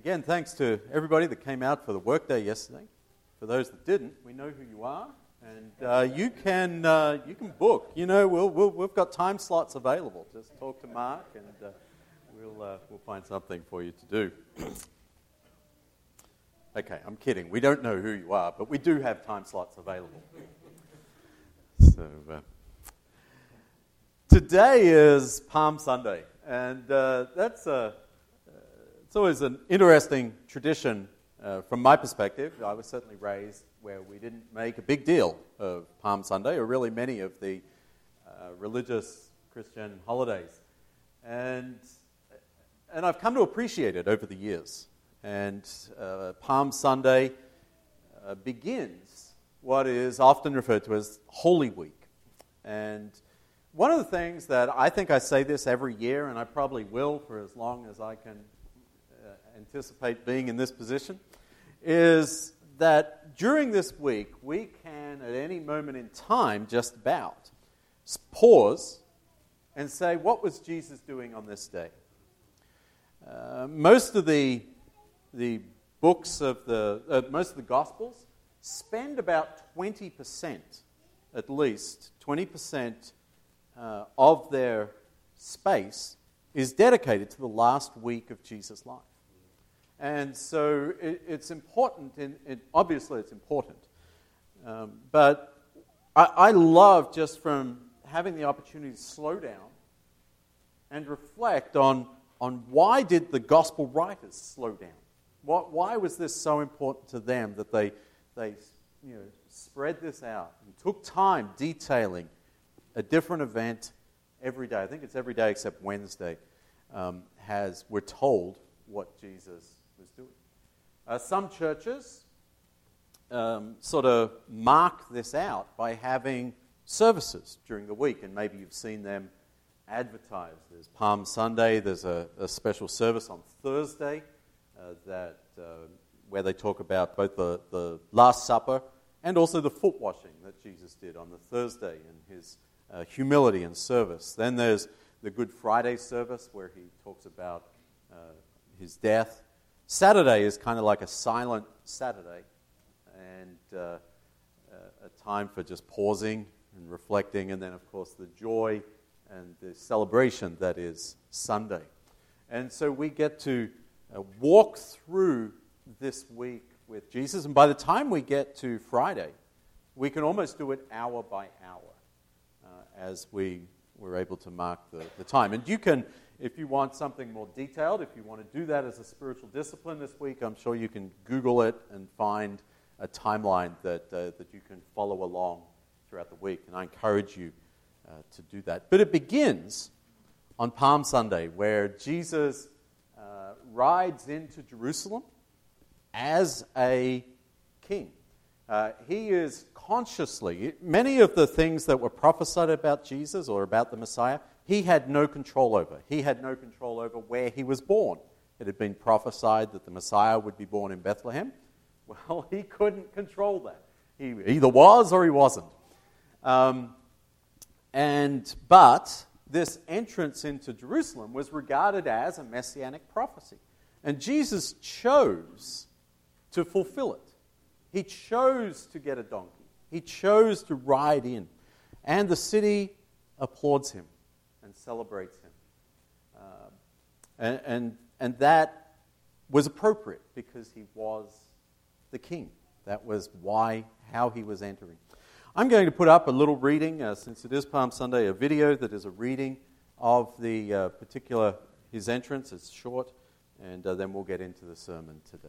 again, thanks to everybody that came out for the workday yesterday. For those that didn't, we know who you are, and uh, you can uh, you can book. You know, we'll, we'll, we've got time slots available. Just talk to Mark, and uh, we'll uh, we'll find something for you to do. okay, I'm kidding. We don't know who you are, but we do have time slots available. So uh, today is Palm Sunday, and uh, that's a it's always an interesting tradition uh, from my perspective. I was certainly raised where we didn't make a big deal of Palm Sunday, or really many of the uh, religious Christian holidays. And, and I've come to appreciate it over the years. And uh, Palm Sunday uh, begins what is often referred to as Holy Week. And one of the things that I think I say this every year, and I probably will for as long as I can anticipate being in this position, is that during this week, we can, at any moment in time, just about, pause and say, What was Jesus doing on this day? Uh, most of the, the books of the, uh, most of the Gospels spend about 20%, at least, 20% uh, of their space is dedicated to the last week of Jesus' life. And so it, it's important, obviously it's important. Um, but I, I love just from having the opportunity to slow down and reflect on, on why did the gospel writers slow down? What, why was this so important to them that they, they you know, spread this out and took time detailing a different event every day? I think it's every day except Wednesday. Um, has we're told what Jesus was doing. Uh, some churches um, sort of mark this out by having services during the week, and maybe you've seen them advertised. There's Palm Sunday, there's a, a special service on Thursday uh, that, uh, where they talk about both the, the Last Supper and also the foot washing that Jesus did on the Thursday in his uh, humility and service. Then there's the Good Friday service where he talks about uh, his death Saturday is kind of like a silent Saturday and uh, a time for just pausing and reflecting, and then, of course, the joy and the celebration that is Sunday. And so we get to uh, walk through this week with Jesus, and by the time we get to Friday, we can almost do it hour by hour uh, as we were able to mark the, the time. And you can if you want something more detailed, if you want to do that as a spiritual discipline this week, I'm sure you can Google it and find a timeline that, uh, that you can follow along throughout the week. And I encourage you uh, to do that. But it begins on Palm Sunday, where Jesus uh, rides into Jerusalem as a king. Uh, he is consciously, many of the things that were prophesied about Jesus or about the Messiah, he had no control over. He had no control over where he was born. It had been prophesied that the Messiah would be born in Bethlehem. Well, he couldn't control that. He either was or he wasn't. Um, and but this entrance into Jerusalem was regarded as a messianic prophecy, and Jesus chose to fulfill it. He chose to get a donkey. He chose to ride in, and the city applauds him and celebrates him. Uh, and, and, and that was appropriate because he was the king. That was why, how he was entering. I'm going to put up a little reading, uh, since it is Palm Sunday, a video that is a reading of the uh, particular, his entrance. It's short, and uh, then we'll get into the sermon today.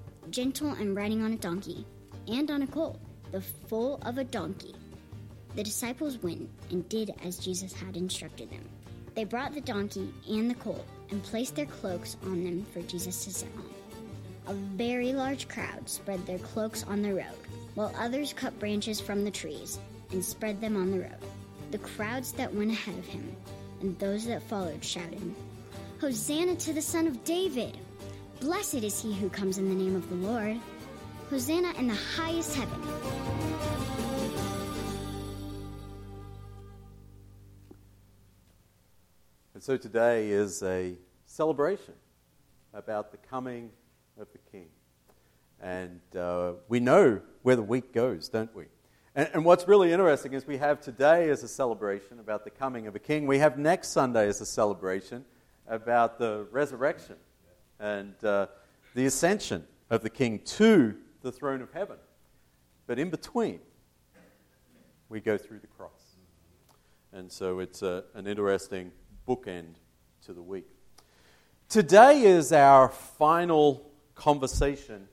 gentle and riding on a donkey, and on a colt, the foal of a donkey. The disciples went and did as Jesus had instructed them. They brought the donkey and the colt and placed their cloaks on them for Jesus to sit on. A very large crowd spread their cloaks on the road, while others cut branches from the trees and spread them on the road. The crowds that went ahead of him and those that followed shouted, Hosanna to the Son of David! Blessed is he who comes in the name of the Lord. Hosanna in the highest heaven. And so today is a celebration about the coming of the King. And uh, we know where the week goes, don't we? And, and, what's really interesting is we have today as a celebration about the coming of a king. We have next Sunday as a celebration about the resurrection and uh, the ascension of the king to the throne of heaven. But in between, we go through the cross. And so it's a, an interesting bookend to the week. Today is our final conversation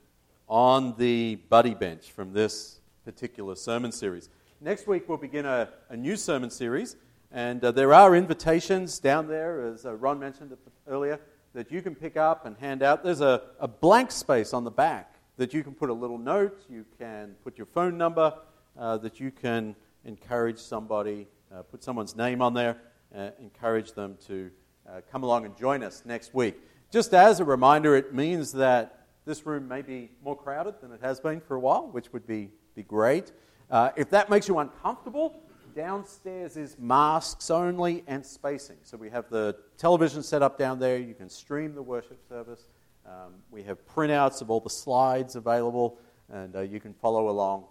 on the buddy bench from this particular sermon series. Next week, we'll begin a, a new sermon series, and uh, there are invitations down there, as uh, Ron mentioned earlier, that you can pick up and hand out. There's a, a blank space on the back that you can put a little note, you can put your phone number, uh, that you can encourage somebody, uh, put someone's name on there, uh, encourage them to uh, come along and join us next week. Just as a reminder, it means that this room may be more crowded than it has been for a while, which would be, be great. Uh, if that makes you uncomfortable, downstairs is masks only and spacing. So we have the television set up down there. You can stream the worship service. Um, we have printouts of all the slides available, and uh, you can follow along.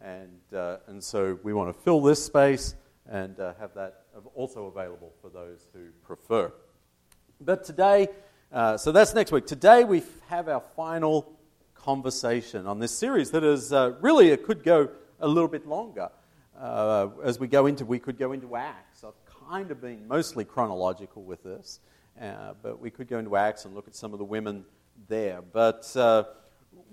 And, uh, and so we want to fill this space and uh, have that also available for those who prefer. But today, uh, so that's next week. Today we have our final conversation on this series that is uh, really, it could go a little bit longer. Uh, as we go into, we could go into Acts. I've kind of been mostly chronological with this, uh, but we could go into Acts and look at some of the women there. But uh,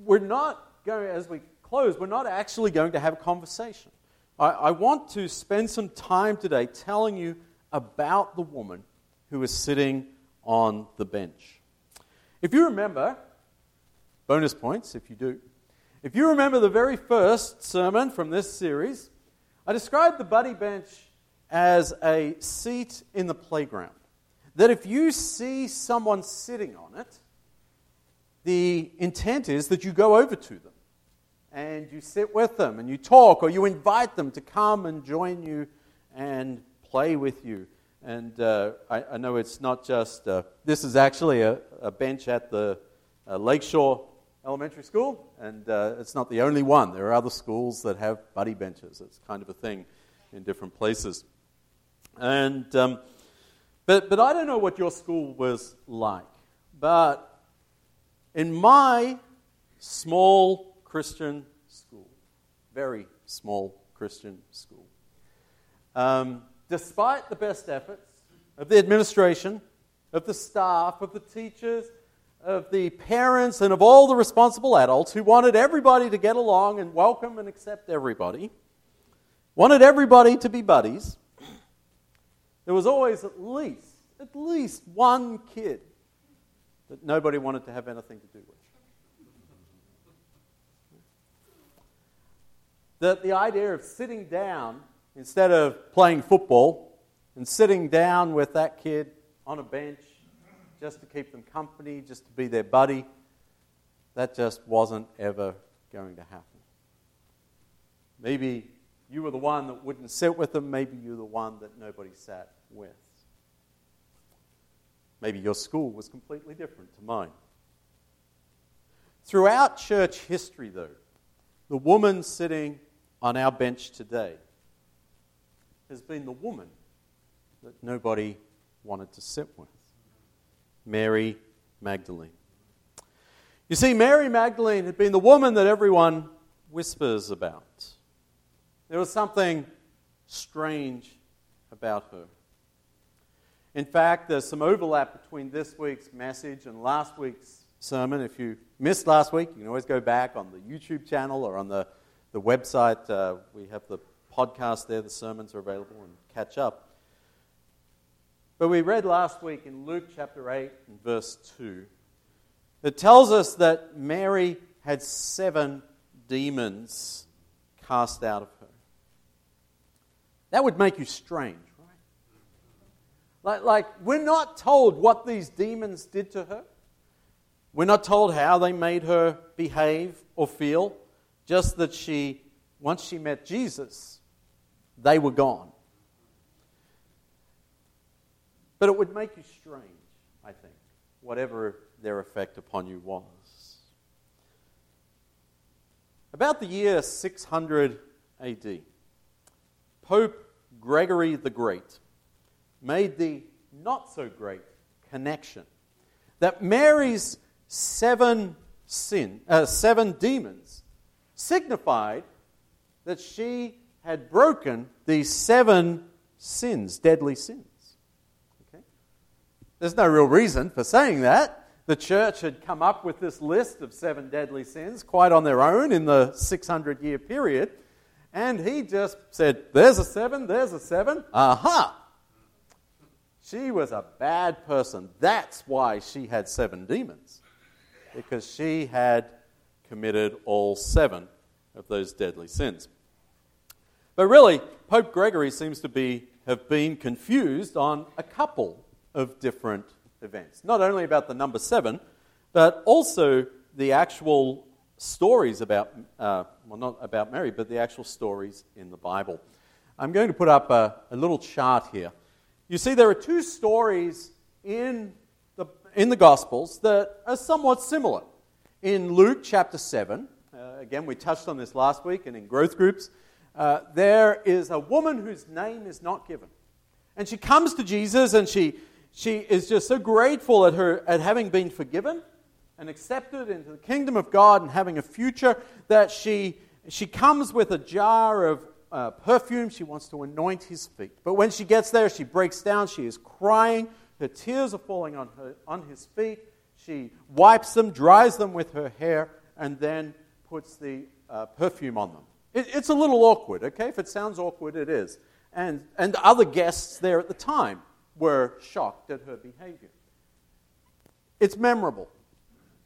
we're not going, as we close, we're not actually going to have a conversation. I, I want to spend some time today telling you about the woman who is sitting on the bench. If you remember, bonus points if you do, if you remember the very first sermon from this series, I described the buddy bench as a seat in the playground. That if you see someone sitting on it, the intent is that you go over to them and you sit with them and you talk or you invite them to come and join you and play with you. And uh, I, I, know it's not just, uh, this is actually a, a bench at the uh, Lakeshore Elementary School, and uh, it's not the only one. There are other schools that have buddy benches. It's kind of a thing in different places. And, um, but, but I don't know what your school was like, but in my small Christian school, very small Christian school. Um, despite the best efforts of the administration, of the staff, of the teachers, of the parents, and of all the responsible adults who wanted everybody to get along and welcome and accept everybody, wanted everybody to be buddies, there was always at least, at least one kid that nobody wanted to have anything to do with. that the idea of sitting down instead of playing football and sitting down with that kid on a bench just to keep them company, just to be their buddy, that just wasn't ever going to happen. Maybe you were the one that wouldn't sit with them, maybe you're the one that nobody sat with. Maybe your school was completely different to mine. Throughout church history, though, the woman sitting on our bench today has been the woman that nobody wanted to sit with Mary Magdalene. You see, Mary Magdalene had been the woman that everyone whispers about. There was something strange about her. In fact, there's some overlap between this week's message and last week's sermon. If you missed last week, you can always go back on the YouTube channel or on the the website, uh, we have the podcast there. The sermons are available and catch up. But we read last week in Luke chapter 8 and verse 2. It tells us that Mary had seven demons cast out of her. That would make you strange, right? Like, like we're not told what these demons did to her. We're not told how they made her behave or feel, just that she, once she met Jesus, they were gone. But it would make you strange, I think, whatever their effect upon you was. About the year 600 AD, Pope Gregory the Great made the not so great connection that Mary's seven sin, uh, seven demons signified that she had broken these seven sins, deadly sins. There's no real reason for saying that. The church had come up with this list of seven deadly sins quite on their own in the 600 year period. And he just said, There's a seven, there's a seven. Aha! She was a bad person. That's why she had seven demons because she had committed all seven of those deadly sins. But really, Pope Gregory seems to be, have been confused on a couple of different events. Not only about the number seven, but also the actual stories about, uh, well, not about Mary, but the actual stories in the Bible. I'm going to put up a, a little chart here. You see, there are two stories in the, in the Gospels that are somewhat similar. In Luke chapter 7, uh, again, we touched on this last week and in growth groups, uh, there is a woman whose name is not given. And she comes to Jesus and she, she is just so grateful at, her, at having been forgiven and accepted into the kingdom of God and having a future that she, she comes with a jar of uh, perfume. She wants to anoint his feet. But when she gets there, she breaks down. She is crying. Her tears are falling on, her, on his feet. She wipes them, dries them with her hair, and then puts the uh, perfume on them. It, it's a little awkward, okay? If it sounds awkward, it is. And, and other guests there at the time were shocked at her behavior. It's memorable.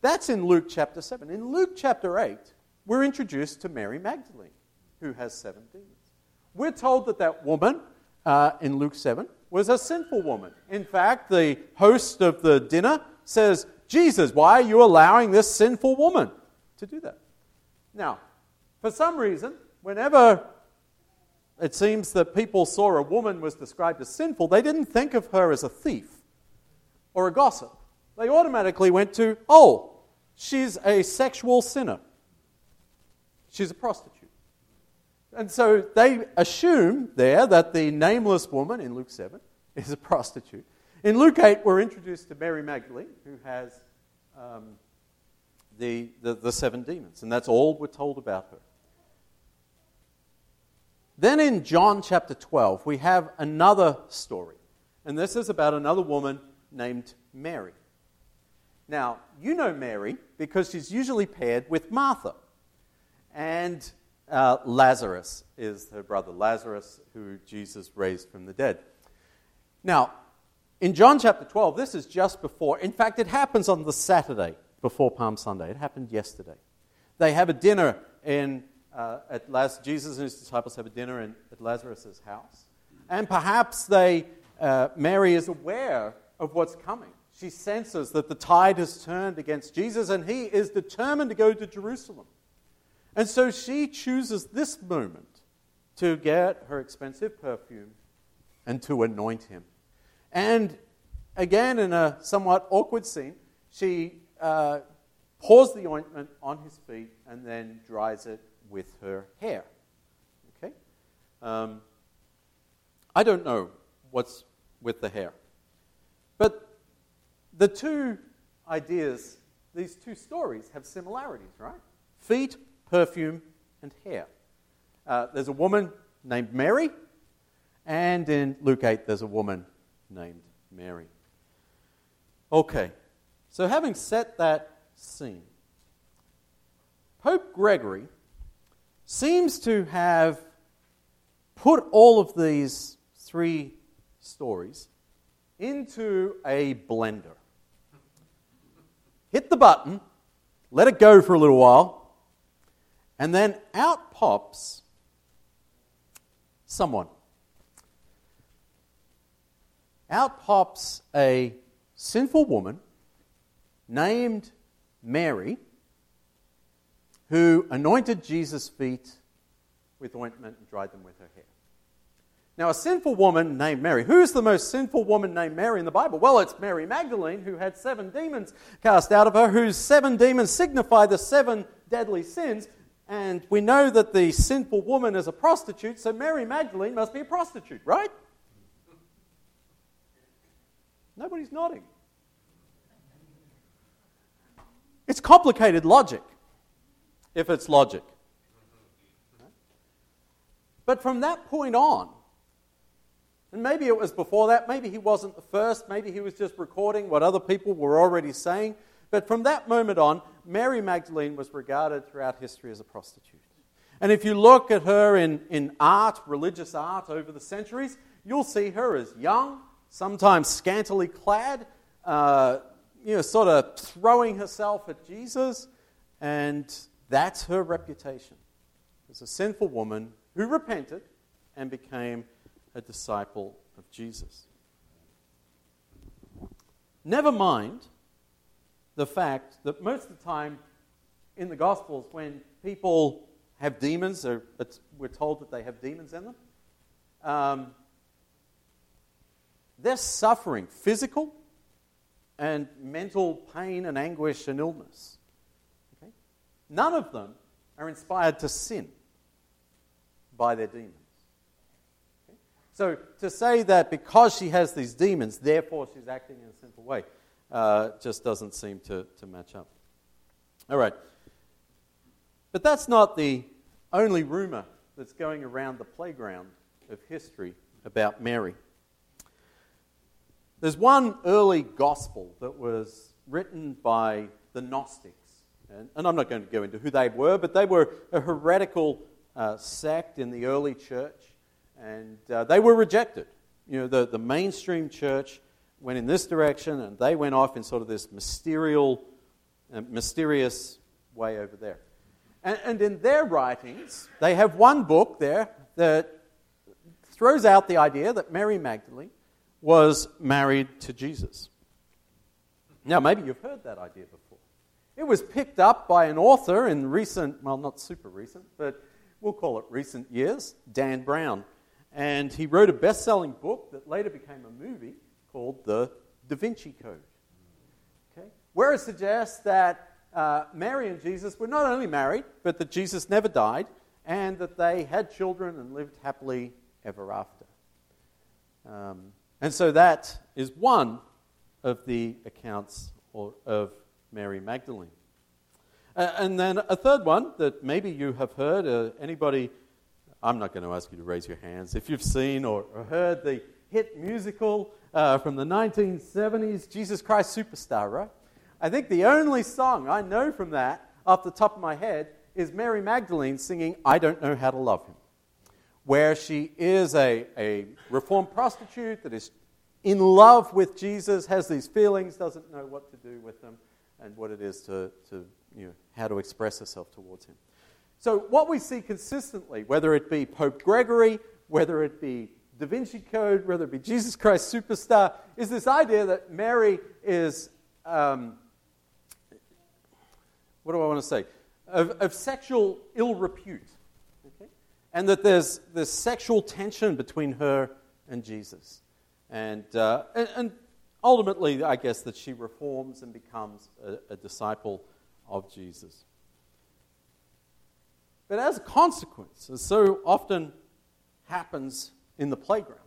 That's in Luke chapter 7. In Luke chapter 8, we're introduced to Mary Magdalene, who has seven demons. We're told that that woman uh, in Luke 7 was a sinful woman. In fact, the host of the dinner says, Jesus, why are you allowing this sinful woman to do that? Now, for some reason, whenever it seems that people saw a woman was described as sinful, they didn't think of her as a thief or a gossip. They automatically went to, oh, she's a sexual sinner. She's a prostitute. And so they assume there that the nameless woman in Luke 7 is a prostitute. In Luke 8, we're introduced to Mary Magdalene, who has um, the, the, the seven demons, and that's all we're told about her. Then in John chapter 12, we have another story, and this is about another woman named Mary. Now, you know Mary because she's usually paired with Martha. And uh, Lazarus is her brother, Lazarus, who Jesus raised from the dead. Now, in John chapter 12, this is just before, in fact, it happens on the Saturday before Palm Sunday. It happened yesterday. They have a dinner in, uh, at Las- Jesus and his disciples have a dinner in, at Lazarus' house. And perhaps they, uh, Mary is aware of what's coming. She senses that the tide has turned against Jesus and he is determined to go to Jerusalem. And so she chooses this moment to get her expensive perfume and to anoint him. And again, in a somewhat awkward scene, she uh, pours the ointment on his feet and then dries it with her hair. Okay? Um, I don't know what's with the hair. But the two ideas, these two stories, have similarities, right? Feet perfume, and hair. Uh, there's a woman named Mary, and in Luke 8, there's a woman named Mary. Okay, so having set that scene, Pope Gregory seems to have put all of these three stories into a blender. Hit the button, let it go for a little while, and then out pops someone. Out pops a sinful woman named Mary who anointed Jesus' feet with ointment and dried them with her hair. Now, a sinful woman named Mary. Who's the most sinful woman named Mary in the Bible? Well, it's Mary Magdalene, who had seven demons cast out of her, whose seven demons signify the seven deadly sins. And we know that the sinful woman is a prostitute, so Mary Magdalene must be a prostitute, right? Nobody's nodding. It's complicated logic, if it's logic. But from that point on, and maybe it was before that, maybe he wasn't the first, maybe he was just recording what other people were already saying. But from that moment on, Mary Magdalene was regarded throughout history as a prostitute. And if you look at her in, in art, religious art over the centuries, you'll see her as young, sometimes scantily clad, uh, you know, sort of throwing herself at Jesus. And that's her reputation as a sinful woman who repented and became a disciple of Jesus. Never mind the fact that most of the time in the Gospels, when people have demons, we're told that they have demons in them, um, they're suffering physical and mental pain and anguish and illness. None of them are inspired to sin by their demons. Okay? So to say that because she has these demons, therefore she's acting in a sinful way, uh, just doesn't seem to, to match up. All right. But that's not the only rumor that's going around the playground of history about Mary. There's one early gospel that was written by the Gnostics. And, and I'm not going to go into who they were, but they were a heretical uh, sect in the early church, and uh, they were rejected. You know, the, the mainstream church went in this direction, and they went off in sort of this mysterious, uh, mysterious way over there. And, and in their writings, they have one book there that throws out the idea that Mary Magdalene was married to Jesus. Now, maybe you've heard that idea before. It was picked up by an author in recent, well, not super recent, but we'll call it recent years, Dan Brown. And he wrote a best selling book that later became a movie called The Da Vinci Code. Okay? Where it suggests that uh, Mary and Jesus were not only married, but that Jesus never died, and that they had children and lived happily ever after. Um, and so that is one of the accounts or, of Mary Magdalene. And then a third one that maybe you have heard. Uh, anybody, I'm not going to ask you to raise your hands. If you've seen or, or heard the hit musical uh, from the 1970s, Jesus Christ Superstar, right? I think the only song I know from that, off the top of my head, is Mary Magdalene singing I Don't Know How to Love Him, where she is a, a reformed prostitute that is in love with Jesus, has these feelings, doesn't know what to do with them, and what it is to, to you know, how to express herself towards him. So, what we see consistently, whether it be Pope Gregory, whether it be Da Vinci Code, whether it be Jesus Christ Superstar, is this idea that Mary is, um, what do I want to say, of, of sexual ill repute. Okay? And that there's this sexual tension between her and Jesus. And, uh, and, and, ultimately, I guess that she reforms and becomes a, a disciple of Jesus. But as a consequence, as so often happens in the playground,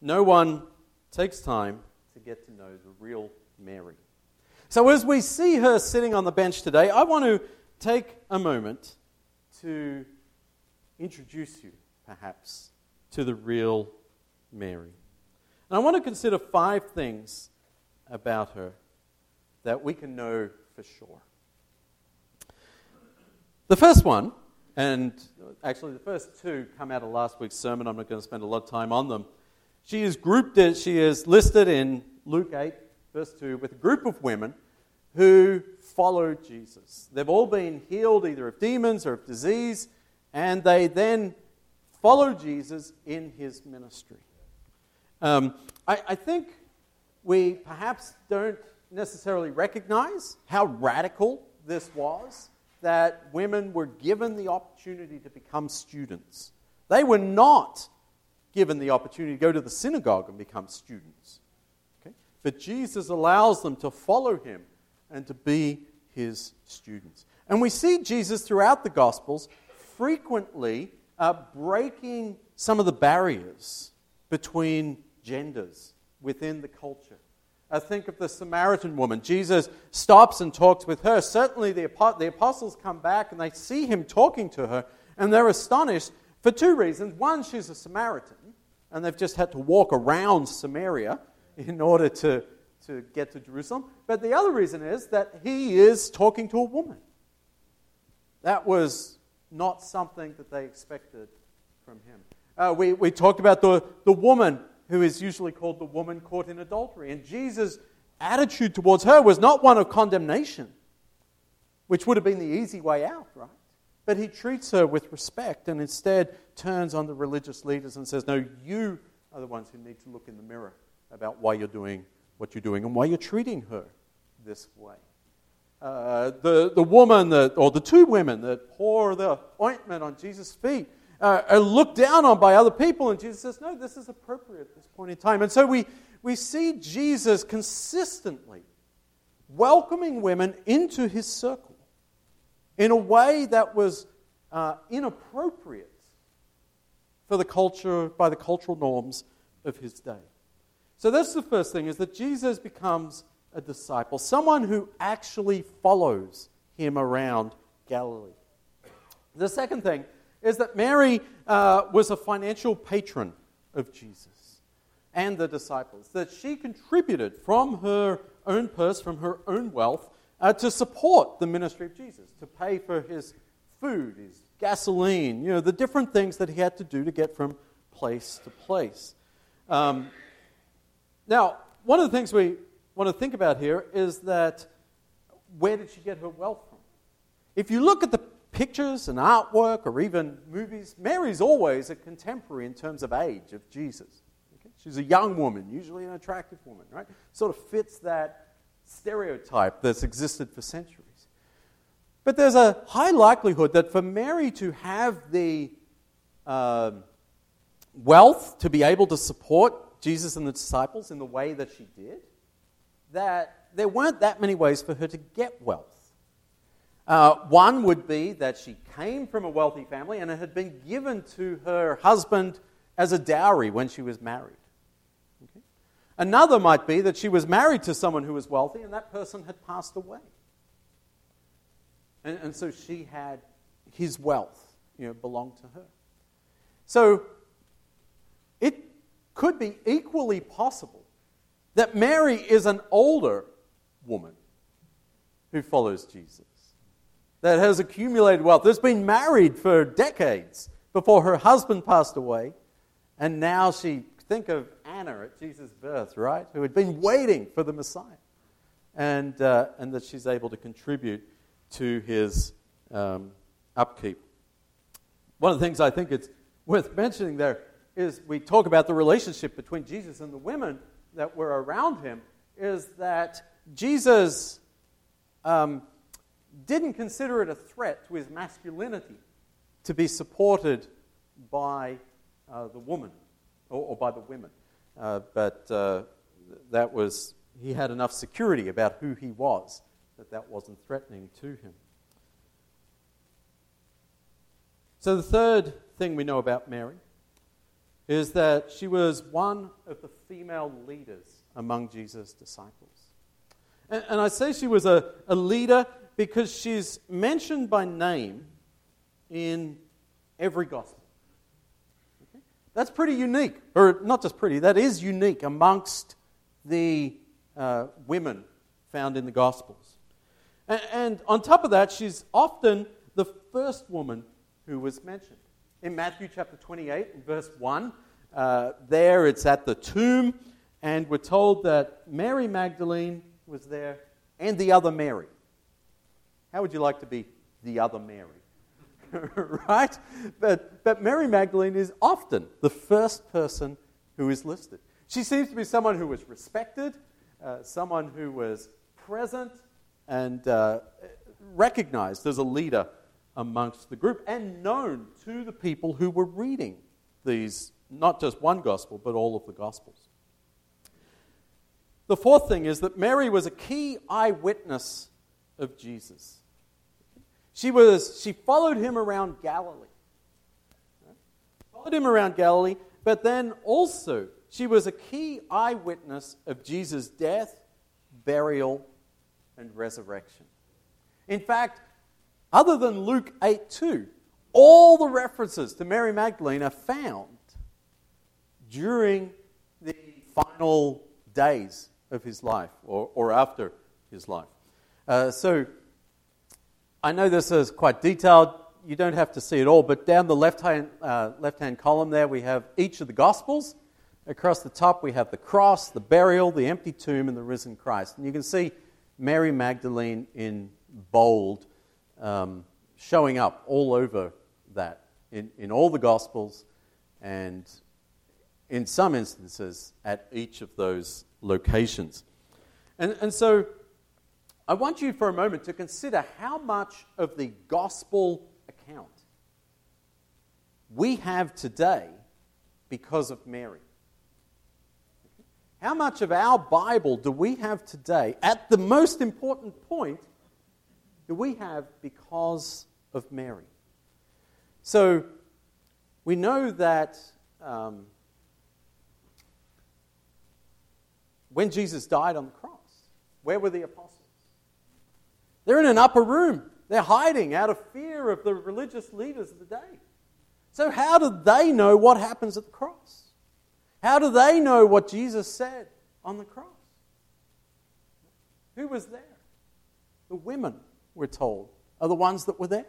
no one takes time to get to know the real Mary. So, as we see her sitting on the bench today, I want to take a moment to introduce you, perhaps, to the real Mary. And I want to consider five things about her that we can know for sure. The first one and actually the first two come out of last week's sermon. I'm not going to spend a lot of time on them. She is grouped, she is listed in Luke 8, verse 2, with a group of women who follow Jesus. They've all been healed either of demons or of disease, and they then follow Jesus in his ministry. Um, I, I think we perhaps don't necessarily recognize how radical this was that women were given the opportunity to become students. They were not given the opportunity to go to the synagogue and become students. Okay? But Jesus allows them to follow him and to be his students. And we see Jesus throughout the Gospels frequently uh, breaking some of the barriers between genders within the culture. I think of the Samaritan woman. Jesus stops and talks with her. Certainly, the, the apostles come back and they see him talking to her, and they're astonished for two reasons. One, she's a Samaritan, and they've just had to walk around Samaria in order to, to get to Jerusalem. But the other reason is that he is talking to a woman. That was not something that they expected from him. Uh, we, we talked about the, the woman who is usually called the woman caught in adultery. And Jesus' attitude towards her was not one of condemnation, which would have been the easy way out, right? But he treats her with respect and instead turns on the religious leaders and says, No, you are the ones who need to look in the mirror about why you're doing what you're doing and why you're treating her this way. Uh, the, the woman that, or the two women that pour the ointment on Jesus' feet uh, are looked down on by other people. And Jesus says, No, this is appropriate at this point in time. And so we, we see Jesus consistently welcoming women into his circle in a way that was uh, inappropriate for the culture, by the cultural norms of his day. So that's the first thing, is that Jesus becomes a disciple, someone who actually follows him around Galilee. The second thing is that Mary uh, was a financial patron of Jesus and the disciples, that she contributed from her own purse, from her own wealth, uh, to support the ministry of Jesus, to pay for his food, his gasoline, you know, the different things that he had to do to get from place to place. Um, now, one of the things we want to think about here is that where did she get her wealth from? If you look at the pictures and artwork or even movies, Mary's always a contemporary in terms of age of Jesus. Okay? She's a young woman, usually an attractive woman, right? Sort of fits that stereotype that's existed for centuries. But there's a high likelihood that for Mary to have the uh, wealth to be able to support Jesus and the disciples in the way that she did, that there weren't that many ways for her to get wealth. Uh, one would be that she came from a wealthy family and it had been given to her husband as a dowry when she was married. Okay? Another might be that she was married to someone who was wealthy and that person had passed away. And, and so she had his wealth, you know, belonged to her. So it could be equally possible that Mary is an older woman who follows Jesus that has accumulated wealth, that's been married for decades before her husband passed away, and now she, think of Anna at Jesus' birth, right? Who had been waiting for the Messiah, and, uh, and that she's able to contribute to his um, upkeep. One of the things I think it's worth mentioning there is we talk about the relationship between Jesus and the women that were around him, is that Jesus um, didn't consider it a threat to his masculinity to be supported by uh, the woman or, or, by the women. Uh, but uh, that was, he had enough security about who he was that that wasn't threatening to him. So, the third thing we know about Mary is that she was one of the female leaders among Jesus' disciples. And, and I say she was a, a leader because she's mentioned by name in every gospel. Okay? That's pretty unique, or not just pretty, that is unique amongst the uh, women found in the gospels. And, and on top of that, she's often the first woman who was mentioned. In Matthew chapter 28, verse 1, uh, there it's at the tomb, and we're told that Mary Magdalene was there and the other Mary. How would you like to be the other Mary? right? But, but Mary Magdalene is often the first person who is listed. She seems to be someone who was respected, uh, someone who was present and uh, recognized as a leader amongst the group and known to the people who were reading these, not just one gospel, but all of the gospels. The fourth thing is that Mary was a key eyewitness of Jesus. She, was, she followed him around Galilee. Followed him around Galilee, but then also she was a key eyewitness of Jesus' death, burial, and resurrection. In fact, other than Luke 8 2, all the references to Mary Magdalene are found during the final days of his life or, or after his life. Uh, so I know this is quite detailed. You don't have to see it all, but down the left hand, uh, left hand column there, we have each of the Gospels. Across the top, we have the cross, the burial, the empty tomb, and the risen Christ. And you can see Mary Magdalene in bold um, showing up all over that in, in all the Gospels and in some instances at each of those locations. And, and so I want you for a moment to consider how much of the Gospel account we have today because of Mary. How much of our Bible do we have today at the most important point do we have because of Mary. So we know that um, when Jesus died on the cross, where were the apostles? They're in an upper room. They're hiding out of fear of the religious leaders of the day. So, how do they know what happens at the cross? How do they know what Jesus said on the cross? Who was there? The women we're told, are the ones that were there.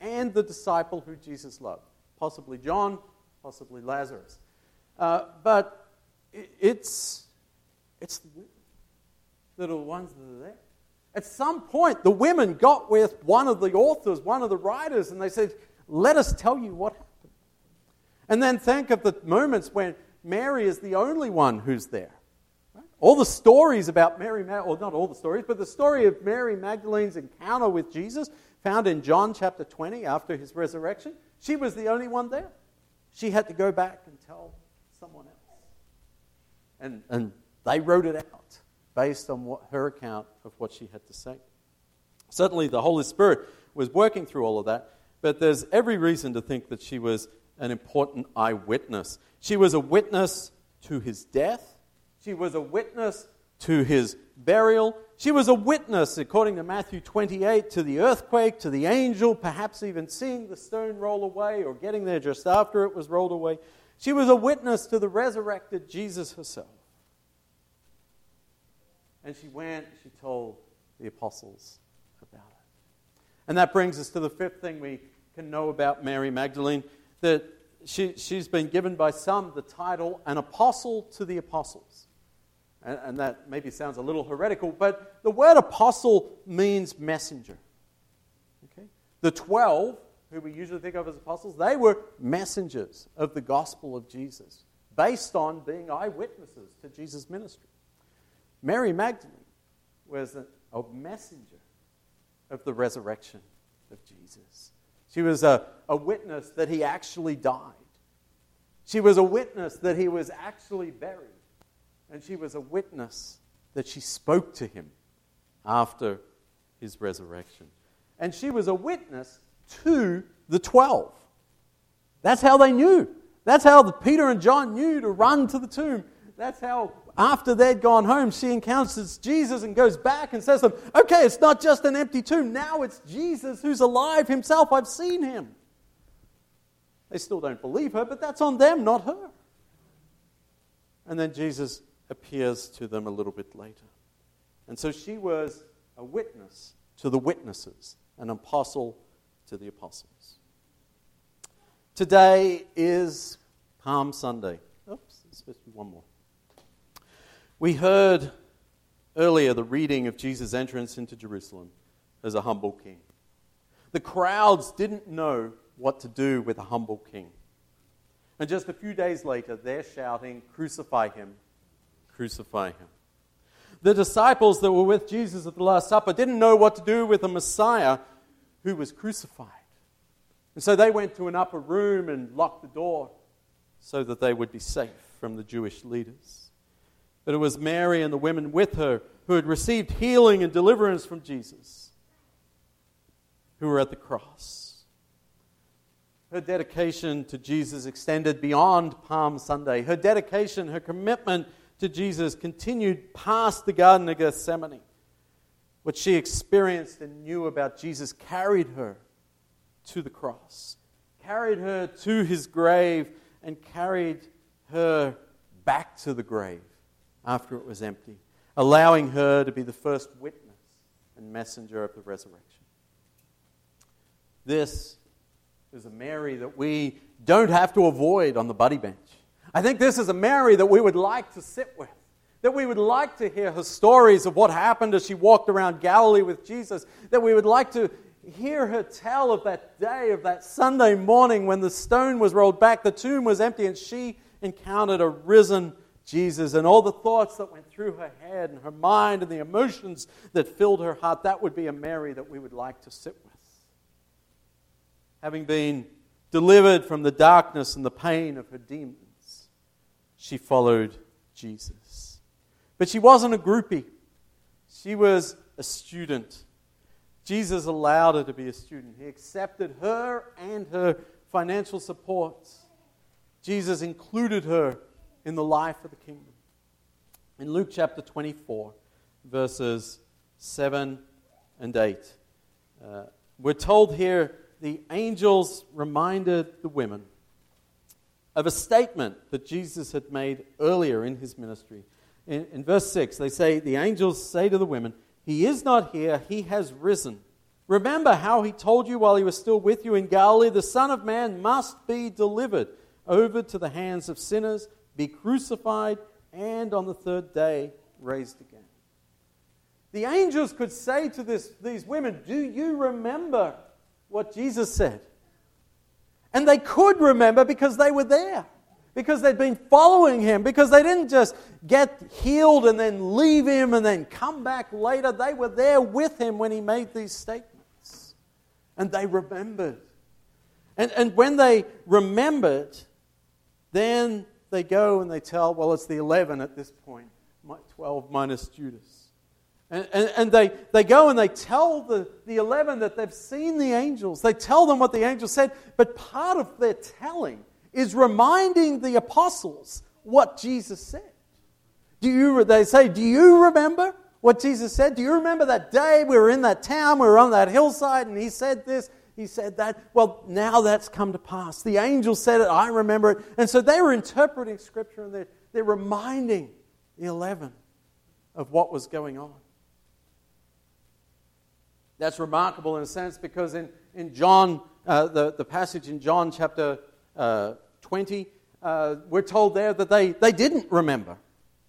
And the disciple who Jesus loved. Possibly John, possibly Lazarus. Uh, but it's, it's the women that are the ones that are there. At some point, the women got with one of the authors, one of the writers, and they said, Let us tell you what happened. And then think of the moments when Mary is the only one who's there. All the stories about Mary, or not all the stories, but the story of Mary Magdalene's encounter with Jesus, found in John chapter 20 after his resurrection, she was the only one there. She had to go back and tell someone else. And, and they wrote it out based on what, her account of what she had to say. Certainly, the Holy Spirit was working through all of that, but there's every reason to think that she was an important eyewitness. She was a witness to his death she was a witness to his burial. She was a witness, according to Matthew 28, to the earthquake, to the angel, perhaps even seeing the stone roll away or getting there just after it was rolled away. She was a witness to the resurrected Jesus herself. And she went, she told the apostles about it. And that brings us to the fifth thing we can know about Mary Magdalene that she, she's been given by some the title an apostle to the apostles and, and that maybe sounds a little heretical, but the word apostle means messenger. Okay? The 12, who we usually think of as apostles, they were messengers of the gospel of Jesus, based on being eyewitnesses to Jesus' ministry. Mary Magdalene was a, a messenger of the resurrection of Jesus. She was a, a witness that he actually died. She was a witness that he was actually buried and she was a witness that she spoke to him after his resurrection. And she was a witness to the 12. That's how they knew. That's how Peter and John knew to run to the tomb. That's how, after they'd gone home, she encounters Jesus and goes back and says to them, Okay, it's not just an empty tomb. Now it's Jesus who's alive himself. I've seen him. They still don't believe her, but that's on them, not her. And then Jesus appears to them a little bit later. And so she was a witness to the witnesses, an apostle to the apostles. Today is Palm Sunday. Oops, there's supposed to be one more. We heard earlier the reading of Jesus' entrance into Jerusalem as a humble king. The crowds didn't know what to do with a humble king. And just a few days later, they're shouting, Crucify him, crucify him. The disciples that were with Jesus at the Last Supper didn't know what to do with a Messiah who was crucified. And so they went to an upper room and locked the door so that they would be safe from the Jewish leaders. But it was Mary and the women with her who had received healing and deliverance from Jesus who were at the cross. Her dedication to Jesus extended beyond Palm Sunday. Her dedication, her commitment to Jesus continued past the Garden of Gethsemane. What she experienced and knew about Jesus carried her to the cross, carried her to his grave, and carried her back to the grave after it was empty, allowing her to be the first witness and messenger of the resurrection. This is a Mary that we don't have to avoid on the buddy bench. I think this is a Mary that we would like to sit with, that we would like to hear her stories of what happened as she walked around Galilee with Jesus, that we would like to hear her tell of that day, of that Sunday morning when the stone was rolled back, the tomb was empty, and she encountered a risen Jesus and all the thoughts that went through her head and her mind and the emotions that filled her heart. That would be a Mary that we would like to sit with. Having been delivered from the darkness and the pain of her demons, she followed Jesus. But she wasn't a groupie, she was a student Jesus allowed her to be a student. He accepted her and her financial supports. Jesus included her in the life of the kingdom. In Luke chapter 24, verses 7 and 8, uh, we're told here the angels reminded the women of a statement that Jesus had made earlier in his ministry. In, in verse 6, they say, The angels say to the women, he is not here, he has risen. Remember how he told you while he was still with you in Galilee the Son of Man must be delivered over to the hands of sinners, be crucified, and on the third day raised again. The angels could say to this, these women, Do you remember what Jesus said? And they could remember because they were there because they'd been following him, because they didn't just get healed and then leave him and then come back later. They were there with him when he made these statements. And they remembered. And, and when they remembered, then they go and they tell, well, it's the 11 at this point, 12 minus Judas. And, and, and, they, they go and they tell the, the 11 that they've seen the angels. They tell them what the angels said, but part of their telling is reminding the apostles what Jesus said. Do you, they say, Do you remember what Jesus said? Do you remember that day we were in that town, we were on that hillside, and he said this, he said that? Well, now that's come to pass. The angel said it, I remember it. And so they were interpreting Scripture and they're, they're reminding the 11 of what was going on. That's remarkable in a sense because in, in John, uh, the, the passage in John chapter uh, 20, uh, we're told there that they, they didn't remember.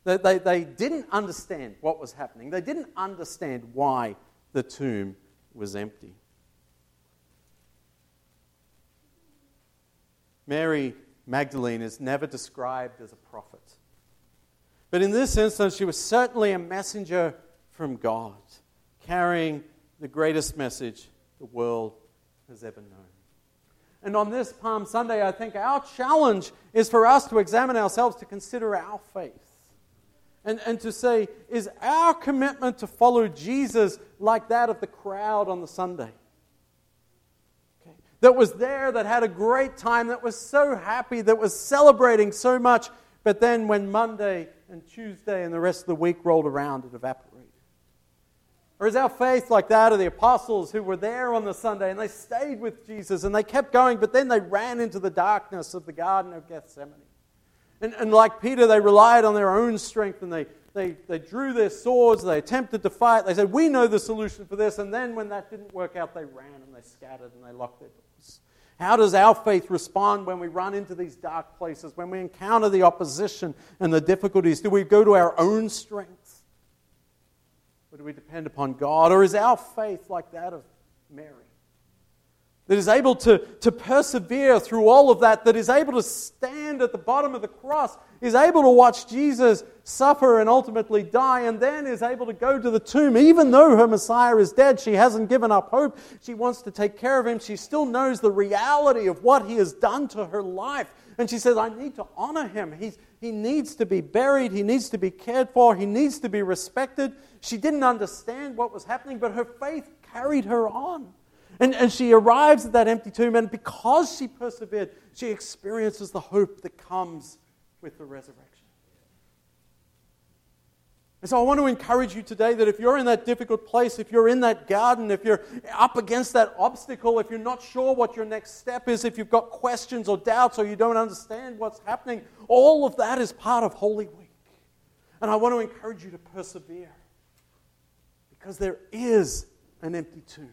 That they, they didn't understand what was happening. They didn't understand why the tomb was empty. Mary Magdalene is never described as a prophet. But in this instance, she was certainly a messenger from God, carrying the greatest message the world has ever known. And on this Palm Sunday, I think our challenge is for us to examine ourselves, to consider our faith. And, and to say, is our commitment to follow Jesus like that of the crowd on the Sunday? That was there, that had a great time, that was so happy, that was celebrating so much, but then when Monday and Tuesday and the rest of the week rolled around, it evaporated. Or is our faith like that of the apostles who were there on the Sunday and they stayed with Jesus and they kept going, but then they ran into the darkness of the Garden of Gethsemane? And, and like Peter, they relied on their own strength and they, they, they drew their swords, they attempted to fight. They said, We know the solution for this. And then when that didn't work out, they ran and they scattered and they locked their doors. How does our faith respond when we run into these dark places, when we encounter the opposition and the difficulties? Do we go to our own strength? Or do we depend upon God? Or is our faith like that of Mary? That is able to, to persevere through all of that, that is able to stand at the bottom of the cross is able to watch Jesus suffer and ultimately die, and then is able to go to the tomb. Even though her Messiah is dead, she hasn't given up hope. She wants to take care of him. She still knows the reality of what he has done to her life. And she says, I need to honor him. He's, he needs to be buried. He needs to be cared for. He needs to be respected. She didn't understand what was happening, but her faith carried her on. And, and she arrives at that empty tomb, and because she persevered, she experiences the hope that comes with the resurrection. And so I want to encourage you today that if you're in that difficult place, if you're in that garden, if you're up against that obstacle, if you're not sure what your next step is, if you've got questions or doubts or you don't understand what's happening, all of that is part of Holy Week. And I want to encourage you to persevere because there is an empty tomb,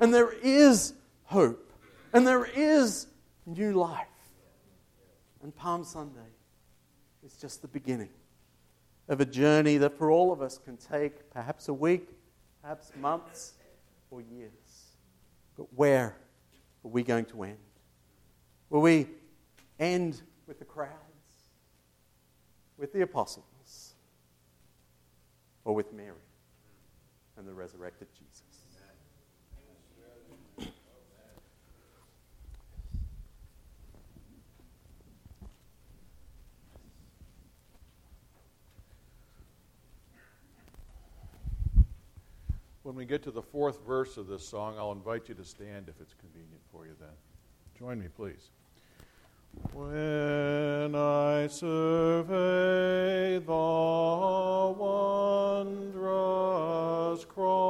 and there is hope, and there is new life. And Palm Sunday is just the beginning of a journey that for all of us can take perhaps a week, perhaps months, or years. But where are we going to end? Will we end with the crowds, with the apostles, or with Mary and the resurrected Jesus? When we get to the fourth verse of this song, I'll invite you to stand if it's convenient for you then. Join me, please. When I survey the wondrous cross,